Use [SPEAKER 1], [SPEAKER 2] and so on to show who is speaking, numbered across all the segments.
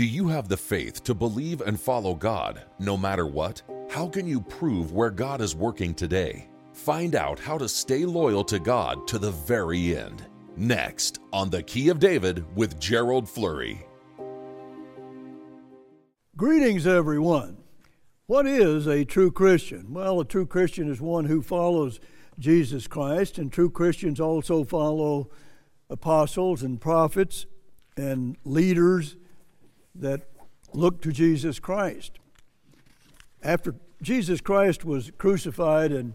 [SPEAKER 1] Do you have the faith to believe and follow God no matter what? How can you prove where God is working today? Find out how to stay loyal to God to the very end. Next on The Key of David with Gerald Flurry.
[SPEAKER 2] Greetings, everyone. What is a true Christian? Well, a true Christian is one who follows Jesus Christ, and true Christians also follow apostles and prophets and leaders that look to Jesus Christ. After Jesus Christ was crucified and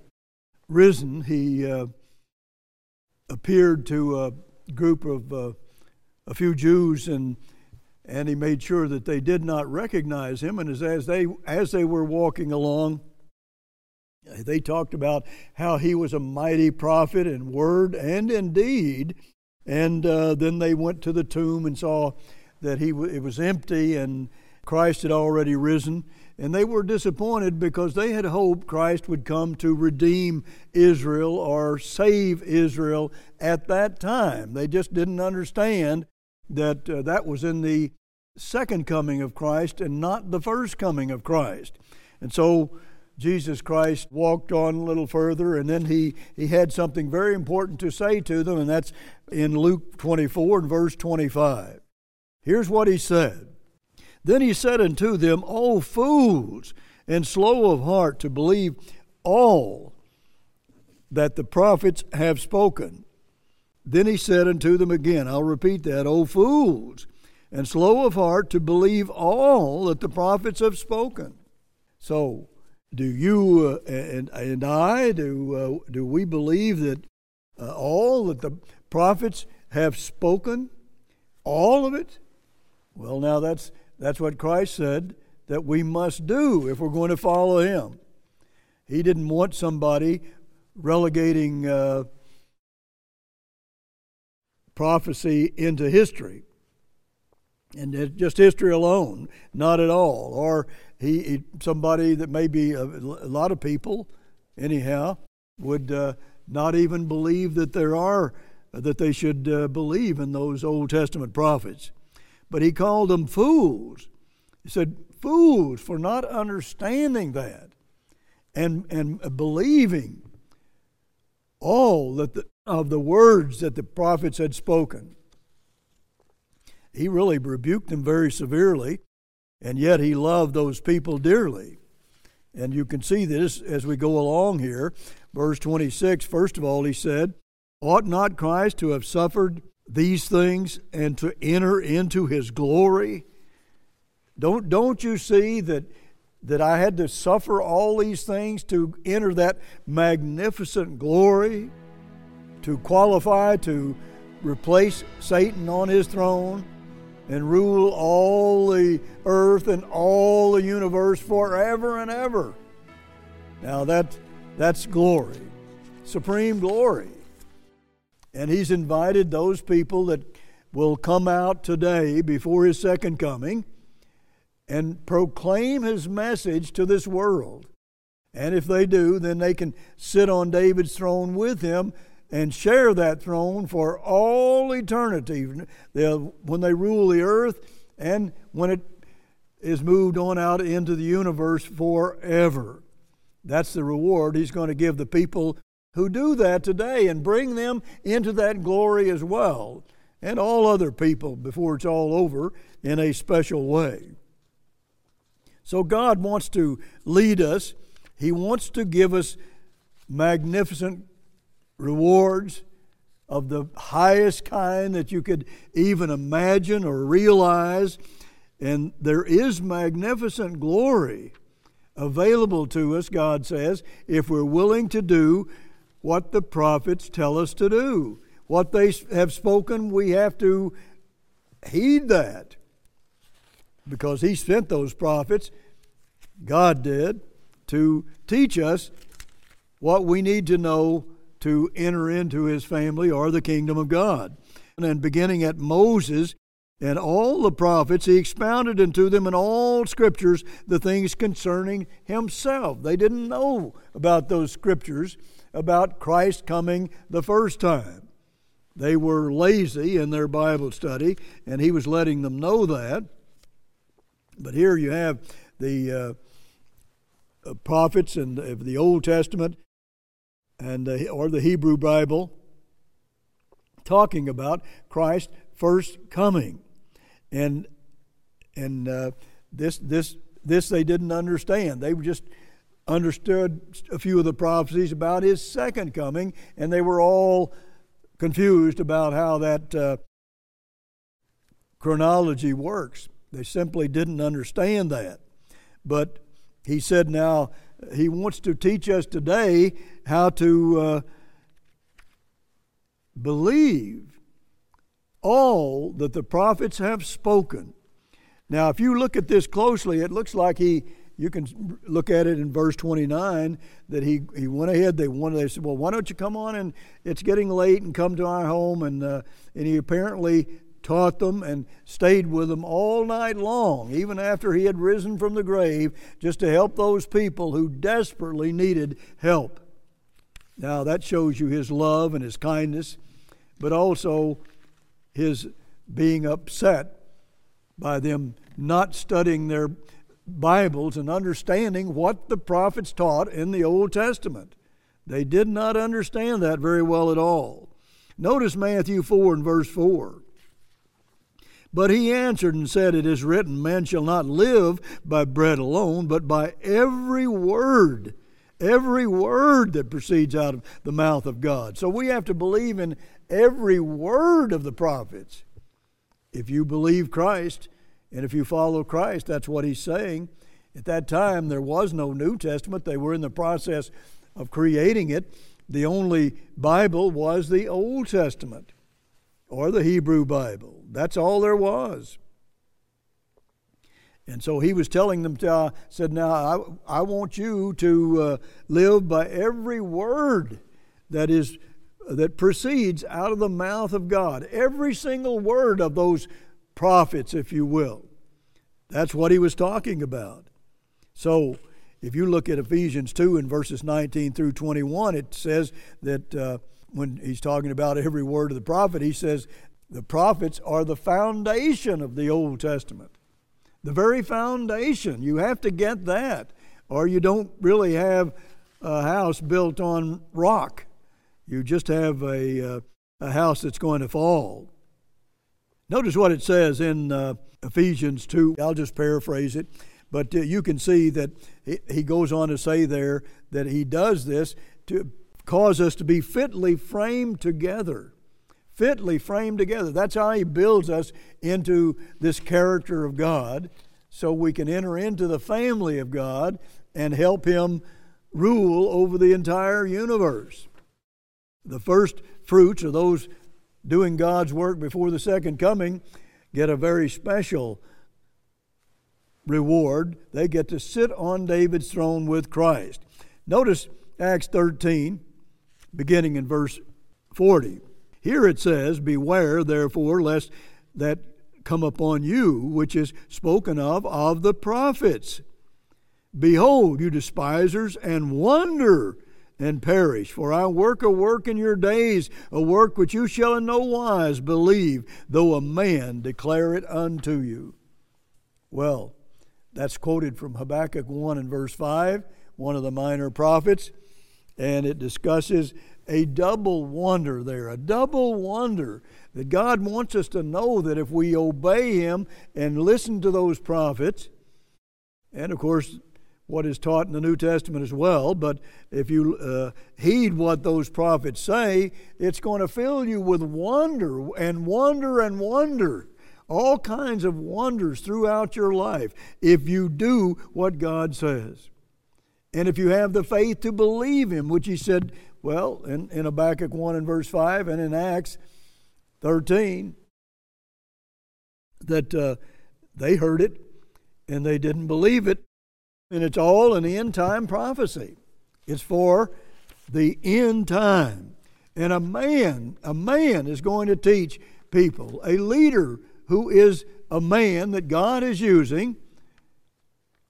[SPEAKER 2] risen, he uh, appeared to a group of uh, a few Jews and and he made sure that they did not recognize him. And as, as they as they were walking along, they talked about how he was a mighty prophet in word and in deed. And uh, then they went to the tomb and saw that he it was empty and Christ had already risen. And they were disappointed because they had hoped Christ would come to redeem Israel or save Israel at that time. They just didn't understand that uh, that was in the second coming of Christ and not the first coming of Christ. And so Jesus Christ walked on a little further, and then he, he had something very important to say to them, and that's in Luke 24 and verse 25. Here's what he said Then he said unto them, O fools, and slow of heart to believe all that the prophets have spoken. Then he said unto them again, I'll repeat that, O fools, and slow of heart to believe all that the prophets have spoken. So, do you uh, and, and I, do, uh, do we believe that uh, all that the prophets have spoken? All of it? Well, now that's, that's what Christ said that we must do if we're going to follow him. He didn't want somebody relegating uh, prophecy into history and just history alone, not at all. Or he, he somebody that maybe a, a, lot of people, anyhow, would uh, not even believe that there are that they should uh, believe in those Old Testament prophets. But he called them fools. He said, "Fools for not understanding that, and and believing all that the, of the words that the prophets had spoken." he really rebuked them very severely, and yet he loved those people dearly. And you can see this as we go along here. Verse 26, first of all, he said, Ought not Christ to have suffered these things and to enter into his glory? Don't, don't you see that, that I had to suffer all these things to enter that magnificent glory, to qualify to replace Satan on his throne? and rule all the earth and all the universe forever and ever. Now that, that's glory, supreme glory. And he's invited those people that will come out today before his second coming and proclaim his message to this world. And if they do, then they can sit on David's throne with him and share that throne for all eternity when they rule the earth and when it is moved on out into the universe forever. That's the reward he's going to give the people who do that today and bring them into that glory as well, and all other people before it's all over in a special way. So God wants to lead us, He wants to give us magnificent rewards of the highest kind that you could even imagine or realize. And there is magnificent glory available to us, God says, if we're willing to do what the prophets tell us to do. What they have spoken, we have to heed that. Because He sent those prophets, God did, to teach us what we need to know to enter into his family or the kingdom of God. And beginning at Moses and all the prophets, he expounded unto them in all scriptures the things concerning himself. They didn't know about those scriptures about Christ coming the first time. They were lazy in their Bible study, and he was letting them know that. But here you have the uh, prophets and the, the Old Testament and the, or the Hebrew Bible talking about Christ's first coming, and and uh, this this this they didn't understand. They were just understood a few of the prophecies about his second coming, and they were all confused about how that uh, chronology works. They simply didn't understand that. But he said now he wants to teach us today how to uh, believe all that the prophets have spoken. Now, if you look at this closely, it looks like he, you can look at it in verse 29 that he, he went ahead. They wanted, they said, Well, why don't you come on and it's getting late and come to our home? And, uh, and he apparently taught them and stayed with them all night long, even after he had risen from the grave, just to help those people who desperately needed help. Now, that shows you his love and his kindness, but also his being upset by them not studying their Bibles and understanding what the prophets taught in the Old Testament. They did not understand that very well at all. Notice Matthew 4 and verse 4. But he answered and said, It is written, Man shall not live by bread alone, but by every word, every word that proceeds out of the mouth of God. So we have to believe in every word of the prophets. If you believe Christ and if you follow Christ, that's what he's saying. At that time, there was no New Testament, they were in the process of creating it. The only Bible was the Old Testament or the Hebrew Bible. That's all there was. And so he was telling them, uh, said, Now I, I want you to uh, live by every word that is that proceeds out of the mouth of God. Every single word of those prophets, if you will. That's what he was talking about. So if you look at Ephesians 2 in verses 19 through 21, it says that. Uh, when he's talking about every word of the prophet, he says the prophets are the foundation of the Old Testament. The very foundation. You have to get that, or you don't really have a house built on rock. You just have a, uh, a house that's going to fall. Notice what it says in uh, Ephesians 2. I'll just paraphrase it, but uh, you can see that he goes on to say there that he does this to cause us to be fitly framed together. Fitly framed together. That's how He builds us into this character of God so we can enter into the family of God and help Him rule over the entire universe. The first fruits of those doing God's work before the second coming get a very special reward. They get to sit on David's throne with Christ. Notice Acts 13 beginning in verse 40. Here it says, Beware therefore lest that come upon you, which is spoken of of the prophets. Behold, you despisers, and wonder and perish. For I work a work in your days, a work which you shall in no wise believe, though a man declare it unto you. Well, that's quoted from Habakkuk 1 and verse 5, one of the minor prophets and it discusses a double wonder there, a double wonder that God wants us to know that if we obey Him and listen to those prophets, and of course, what is taught in the New Testament as well, but if you uh, heed what those prophets say, it's going to fill you with wonder and wonder and wonder. All kinds of wonders throughout your life if you do what God says. And if you have the faith to believe him, which he said, well, in, in Habakkuk 1 and verse 5 and in Acts 13, that uh, they heard it and they didn't believe it. And it's all an end time prophecy. It's for the end time. And a man, a man is going to teach people, a leader who is a man that God is using,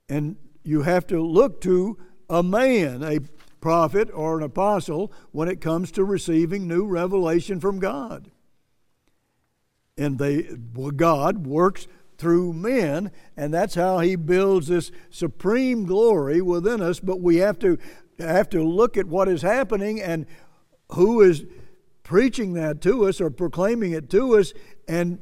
[SPEAKER 2] and you have to look to a man, a prophet or an apostle, when it comes to receiving new revelation from God. And they, God works through men, and that's how He builds this supreme glory within us. But we have to have to look at what is happening and who is preaching that to us or proclaiming it to us, and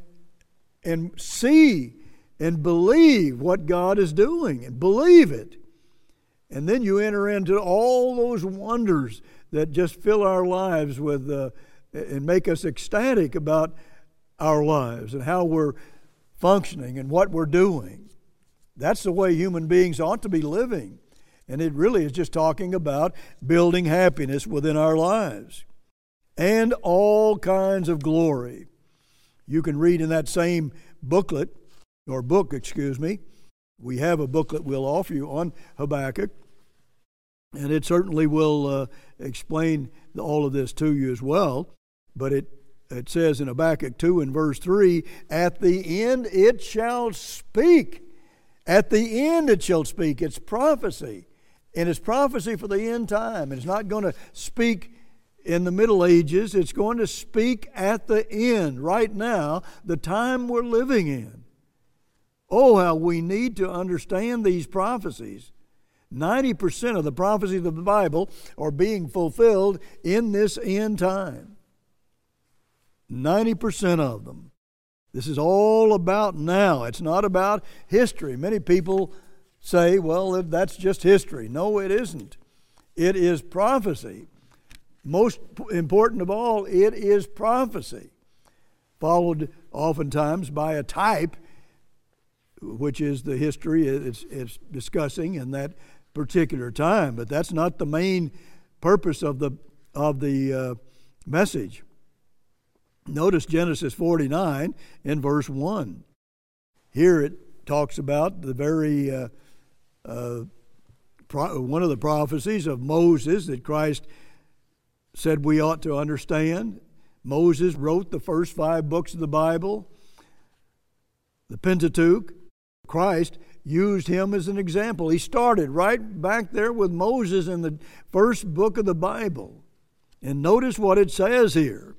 [SPEAKER 2] and see and believe what God is doing and believe it. And then you enter into all those wonders that just fill our lives with uh, and make us ecstatic about our lives and how we're functioning and what we're doing. That's the way human beings ought to be living. And it really is just talking about building happiness within our lives and all kinds of glory. You can read in that same booklet, or book, excuse me. We have a booklet we'll offer you on Habakkuk, and it certainly will uh, explain all of this to you as well. But it, it says in Habakkuk 2 and verse 3 At the end it shall speak. At the end it shall speak. It's prophecy. And it's prophecy for the end time. It's not going to speak in the Middle Ages, it's going to speak at the end, right now, the time we're living in. Oh, how we need to understand these prophecies. 90% of the prophecies of the Bible are being fulfilled in this end time. 90% of them. This is all about now. It's not about history. Many people say, well, that's just history. No, it isn't. It is prophecy. Most important of all, it is prophecy, followed oftentimes by a type, which is the history it's, it's discussing in that particular time. But that's not the main purpose of the of the uh, message. Notice Genesis 49 in verse 1. Here it talks about the very uh, uh, pro- one of the prophecies of Moses that Christ said we ought to understand. Moses wrote the first five books of the Bible, the Pentateuch. Christ used him as an example. He started right back there with Moses in the first book of the Bible. And notice what it says here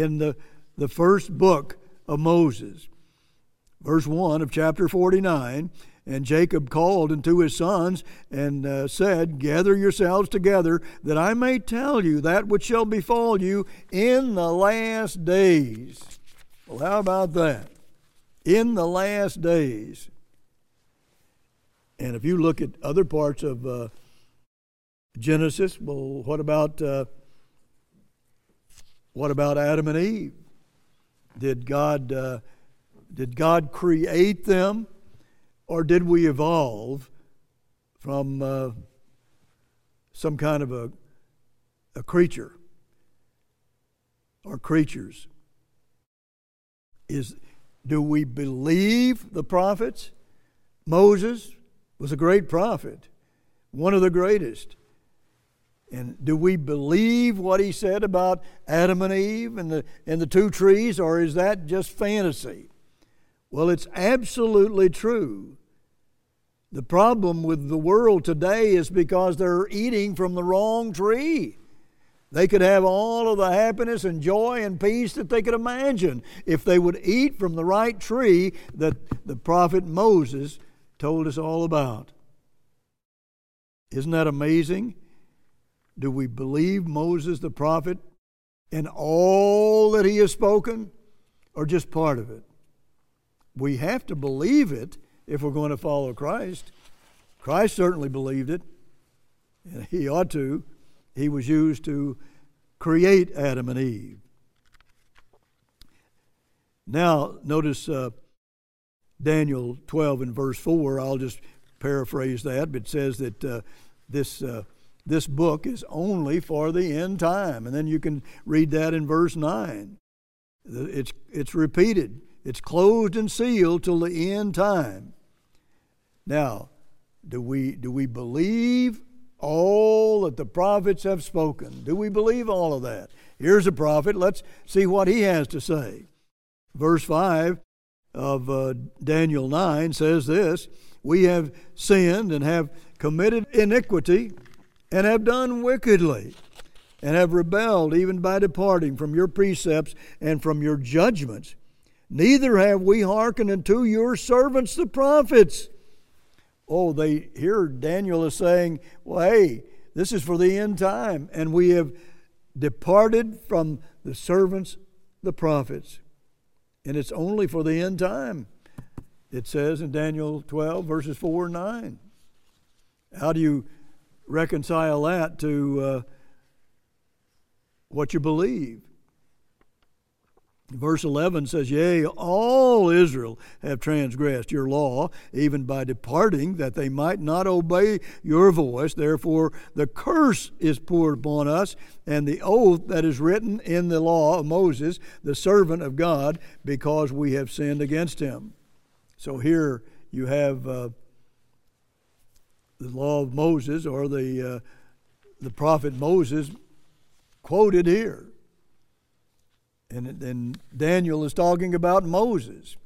[SPEAKER 2] in the, the first book of Moses. Verse 1 of chapter 49 and Jacob called unto his sons and uh, said, Gather yourselves together, that I may tell you that which shall befall you in the last days. Well, how about that? In the last days. And if you look at other parts of uh, Genesis, well, what about uh, what about Adam and Eve? Did God uh, did God create them? Or did we evolve from uh, some kind of a, a creature or creatures? Is, do we believe the prophets? Moses was a great prophet, one of the greatest. And do we believe what he said about Adam and Eve and the, and the two trees, or is that just fantasy? Well, it's absolutely true. The problem with the world today is because they're eating from the wrong tree. They could have all of the happiness and joy and peace that they could imagine if they would eat from the right tree that the prophet Moses told us all about. Isn't that amazing? Do we believe Moses the prophet in all that he has spoken or just part of it? We have to believe it if we're going to follow Christ. Christ certainly believed it. And he ought to. He was used to create Adam and Eve. Now, notice uh, Daniel 12 and verse 4. I'll just paraphrase that, but it says that uh, this, uh, this book is only for the end time. And then you can read that in verse 9. It's, it's repeated, it's closed and sealed till the end time. Now, do we, do we believe all that the prophets have spoken? Do we believe all of that? Here's a prophet. Let's see what he has to say. Verse 5 of uh, Daniel 9 says this We have sinned and have committed iniquity and have done wickedly and have rebelled even by departing from your precepts and from your judgments. neither have we hearkened unto your servants the prophets. Oh, they hear Daniel is saying, Well, hey, this is for the end time, and we have departed from the servants, the prophets. And it's only for the end time. It says in Daniel 12, verses 4 and 9. How do you reconcile that to uh, what you believe? Verse 11 says, Yea, all Israel have transgressed your law, even by departing, that they might not obey your voice. Therefore, the curse is poured upon us, and the oath that is written in the law of Moses, the servant of God, because we have sinned against him. So here you have uh, the law of Moses, or the, uh, the prophet Moses, quoted here. And, and Daniel is talking about Moses.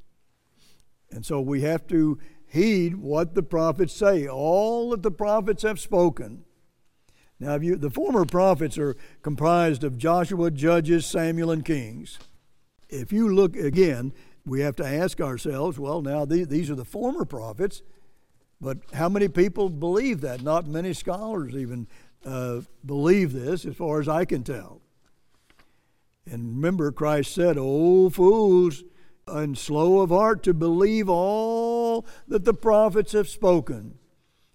[SPEAKER 2] And so we have to heed what the prophets say. All that the prophets have spoken. Now, you, the former prophets are comprised of Joshua, Judges, Samuel, and Kings. If you look again, we have to ask ourselves well, now these are the former prophets, but how many people believe that? Not many scholars even uh, believe this, as far as I can tell. And remember, Christ said, Oh, fools, and slow of heart to believe all that the prophets have spoken.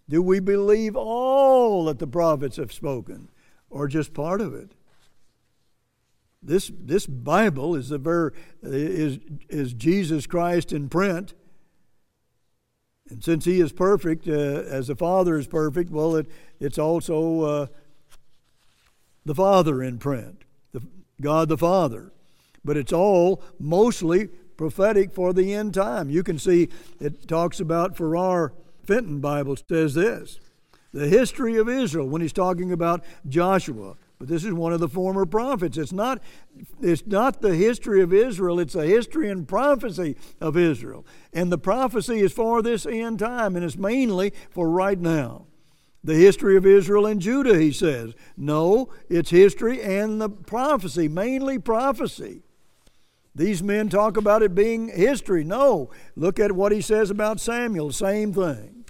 [SPEAKER 2] Do we believe all that the prophets have spoken, or just part of it? This, this Bible is, the ver, is, is Jesus Christ in print. And since he is perfect, uh, as the Father is perfect, well, it, it's also uh, the Father in print. God the Father. But it's all mostly prophetic for the end time. You can see it talks about Ferrar Fenton Bible says this the history of Israel when he's talking about Joshua. But this is one of the former prophets. It's not, it's not the history of Israel, it's a history and prophecy of Israel. And the prophecy is for this end time, and it's mainly for right now the history of Israel and Judah, he says. No, it's history and the prophecy, mainly prophecy. These men talk about it being history. No, look at what he says about Samuel, same thing.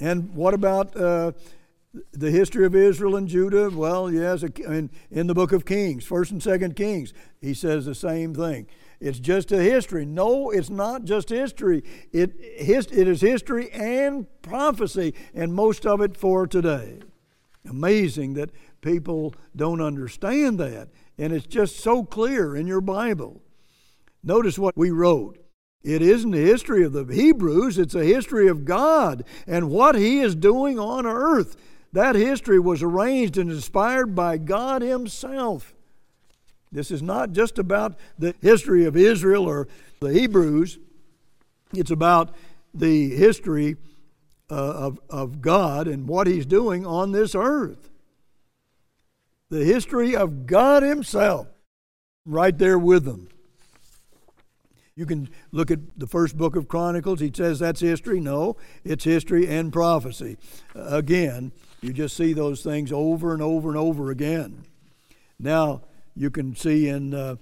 [SPEAKER 2] And what about uh, the history of Israel and Judah? Well, yes, in, in the book of Kings, 1st and 2nd Kings, he says the same thing. It's just a history. No, it's not just history. It, his, it is history and prophecy, and most of it for today. Amazing that people don't understand that. And it's just so clear in your Bible. Notice what we wrote. It isn't a history of the Hebrews, it's a history of God and what He is doing on earth. That history was arranged and inspired by God Himself. This is not just about the history of Israel or the Hebrews, it's about the history uh, of, of God and what He's doing on this earth. The history of God Himself, right there with them. You can look at the first book of Chronicles. He says that's history. No, it's history and prophecy. Again, you just see those things over and over and over again. Now, you can see in uh,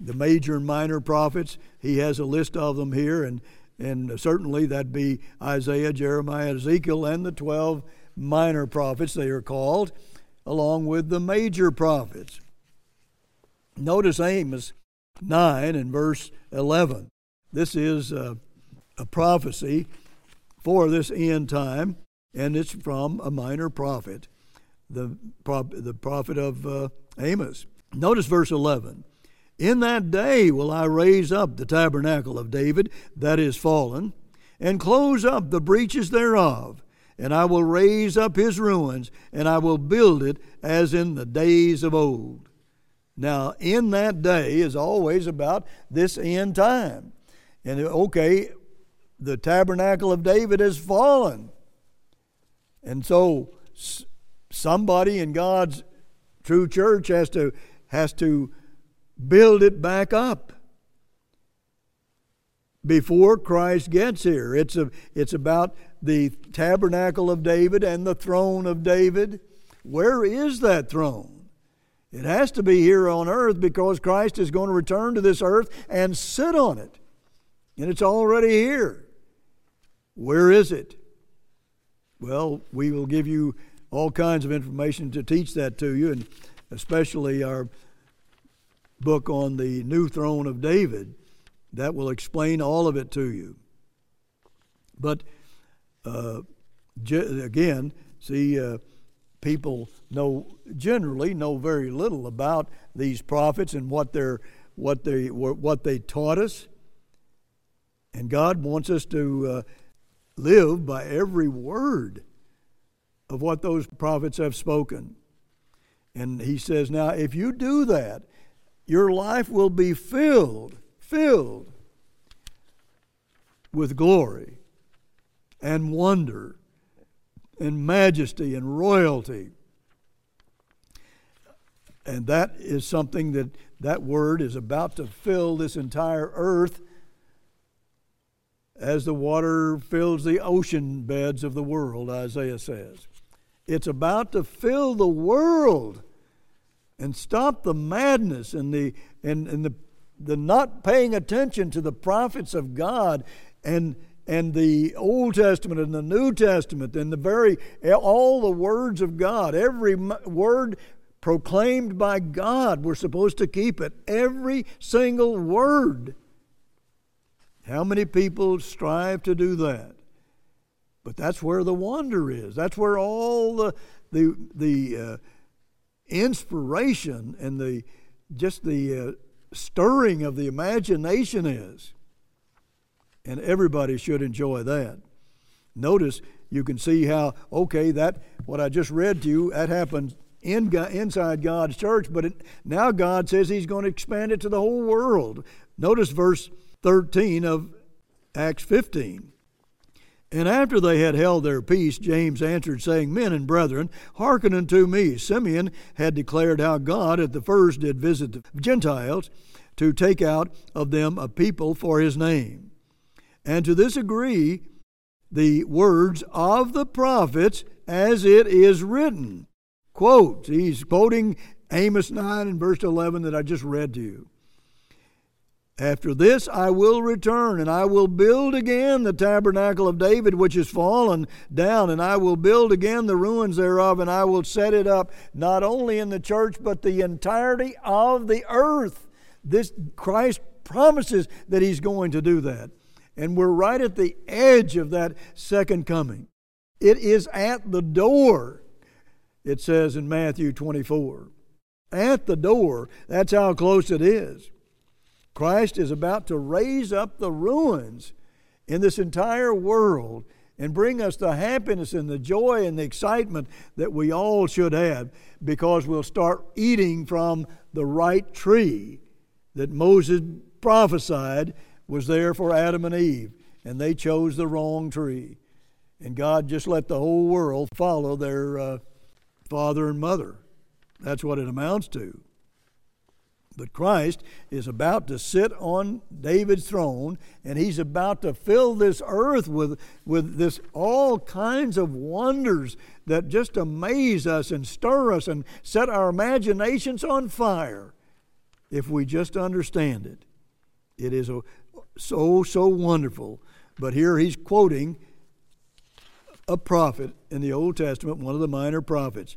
[SPEAKER 2] the major and minor prophets. He has a list of them here, and, and certainly that'd be Isaiah, Jeremiah, Ezekiel, and the 12 minor prophets, they are called, along with the major prophets. Notice Amos 9 and verse 11. This is a, a prophecy for this end time, and it's from a minor prophet, the, the prophet of uh, Amos. Notice verse 11. In that day will I raise up the tabernacle of David that is fallen, and close up the breaches thereof, and I will raise up his ruins, and I will build it as in the days of old. Now, in that day is always about this end time. And okay, the tabernacle of David has fallen. And so somebody in God's true church has to has to build it back up before Christ gets here. It's, a, it's about the tabernacle of David and the throne of David. Where is that throne? It has to be here on earth because Christ is going to return to this earth and sit on it. And it's already here. Where is it? Well, we will give you all kinds of information to teach that to you, and especially our book on the new throne of David. That will explain all of it to you. But uh, again, see, uh, people know generally know very little about these prophets and what they what they what they taught us. And God wants us to uh, live by every word of what those prophets have spoken. And He says, now if you do that, your life will be filled, filled with glory and wonder and majesty and royalty. And that is something that that word is about to fill this entire earth as the water fills the ocean beds of the world, Isaiah says. It's about to fill the world and stop the madness and the and, and the the not paying attention to the prophets of God and and the Old Testament and the New Testament and the very all the words of God, every word proclaimed by God, we're supposed to keep it. Every single word. How many people strive to do that? But that's where the wonder is. That's where all the the the uh, inspiration and the just the uh, stirring of the imagination is. And everybody should enjoy that. Notice you can see how okay that what I just read to you that happened in inside God's church, but it, now God says He's going to expand it to the whole world. Notice verse 13 of Acts 15. And after they had held their peace, James answered, saying, Men and brethren, hearken unto me. Simeon had declared how God at the first did visit the Gentiles to take out of them a people for his name. And to this agree the words of the prophets as it is written. Quote, he's quoting Amos 9 and verse 11 that I just read to you. After this I will return, and I will build again the tabernacle of David, which is fallen down, and I will build again the ruins thereof, and I will set it up not only in the church, but the entirety of the earth. This Christ promises that He's going to do that. And we're right at the edge of that second coming. It is at the door, it says in Matthew 24. At the door, that's how close it is. Christ is about to raise up the ruins in this entire world and bring us the happiness and the joy and the excitement that we all should have because we'll start eating from the right tree that Moses prophesied was there for Adam and Eve, and they chose the wrong tree. And God just let the whole world follow their uh, father and mother. That's what it amounts to. But Christ is about to sit on David's throne, and he's about to fill this earth with, with this all kinds of wonders that just amaze us and stir us and set our imaginations on fire if we just understand it. It is so, so wonderful. But here he's quoting a prophet in the Old Testament, one of the minor prophets.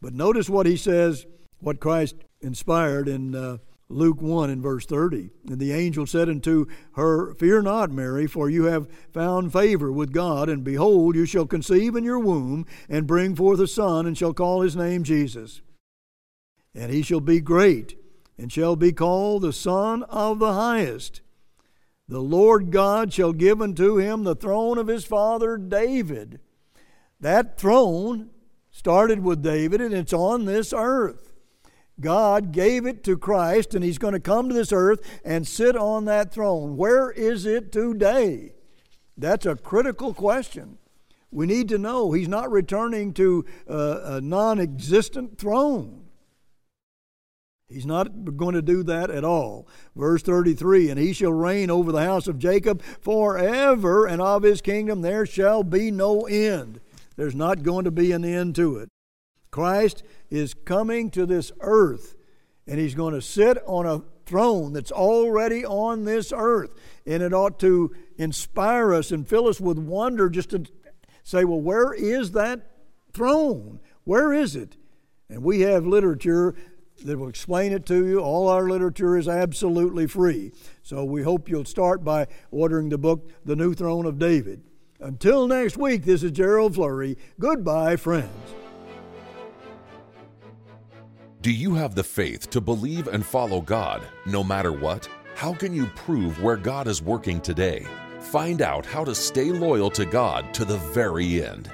[SPEAKER 2] But notice what he says, what Christ inspired in uh, Luke 1 in verse 30. And the angel said unto her, Fear not, Mary, for you have found favor with God, and behold, you shall conceive in your womb, and bring forth a son, and shall call his name Jesus. And he shall be great, and shall be called the Son of the Highest. The Lord God shall give unto him the throne of his father David. That throne started with David, and it's on this earth. God gave it to Christ, and He's going to come to this earth and sit on that throne. Where is it today? That's a critical question. We need to know He's not returning to a, a non existent throne. He's not going to do that at all. Verse 33 And he shall reign over the house of Jacob forever, and of his kingdom there shall be no end. There's not going to be an end to it. Christ is coming to this earth, and he's going to sit on a throne that's already on this earth. And it ought to inspire us and fill us with wonder just to say, well, where is that throne? Where is it? And we have literature that will explain it to you. All our literature is absolutely free. So we hope you'll start by ordering the book, The New Throne of David. Until next week, this is Gerald Flurry. Goodbye, friends.
[SPEAKER 1] Do you have the faith to believe and follow God no matter what? How can you prove where God is working today? Find out how to stay loyal to God to the very end.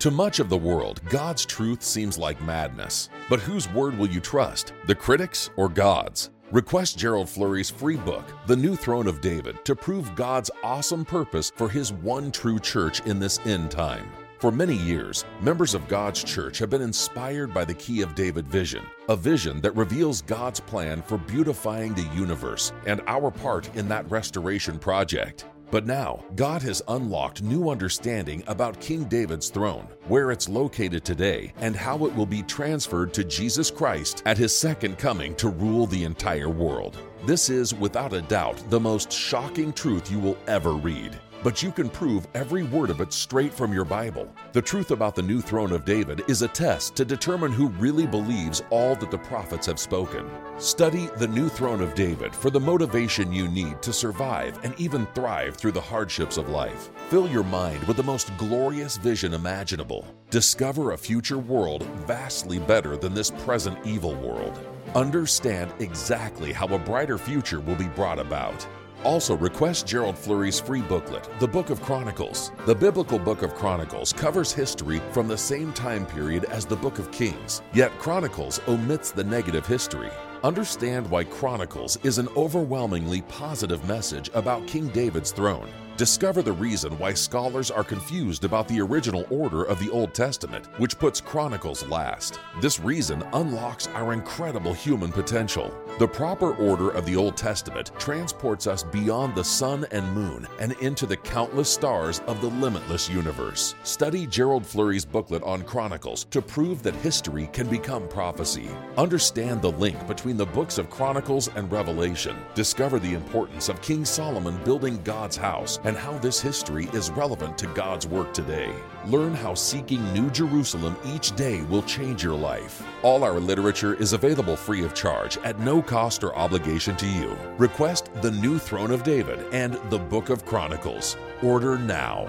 [SPEAKER 1] To much of the world, God's truth seems like madness. But whose word will you trust, the critics or God's? Request Gerald Flurry's free book, The New Throne of David, to prove God's awesome purpose for His one true church in this end time. For many years, members of God's church have been inspired by the Key of David vision, a vision that reveals God's plan for beautifying the universe and our part in that restoration project. But now, God has unlocked new understanding about King David's throne, where it's located today, and how it will be transferred to Jesus Christ at his second coming to rule the entire world. This is, without a doubt, the most shocking truth you will ever read but you can prove every word of it straight from your Bible. The truth about the new throne of David is a test to determine who really believes all that the prophets have spoken. Study the new throne of David for the motivation you need to survive and even thrive through the hardships of life. Fill your mind with the most glorious vision imaginable. Discover a future world vastly better than this present evil world. Understand exactly how a brighter future will be brought about. Also, request Gerald Flurry's free booklet, The Book of Chronicles. The biblical Book of Chronicles covers history from the same time period as the Book of Kings, yet Chronicles omits the negative history. Understand why Chronicles is an overwhelmingly positive message about King David's throne. Discover the reason why scholars are confused about the original order of the Old Testament, which puts Chronicles last. This reason unlocks our incredible human potential. The proper order of the Old Testament transports us beyond the sun and moon and into the countless stars of the limitless universe. Study Gerald Flurry's booklet on Chronicles to prove that history can become prophecy. Understand the link between the books of Chronicles and Revelation. Discover the importance of King Solomon building God's house and how this history is relevant to God's work today. Learn how seeking New Jerusalem each day will change your life. All our literature is available free of charge at no cost or obligation to you. Request The New Throne of David and The Book of Chronicles. Order now.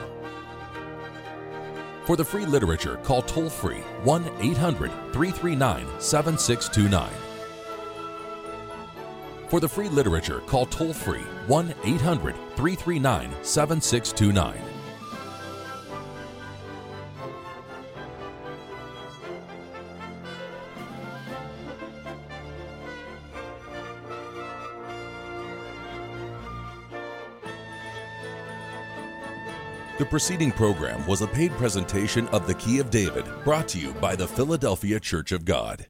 [SPEAKER 1] For the free literature, call toll free 1 800 339 7629. For the free literature, call toll free 1 800 339 7629. The preceding program was a paid presentation of the Key of David, brought to you by the Philadelphia Church of God.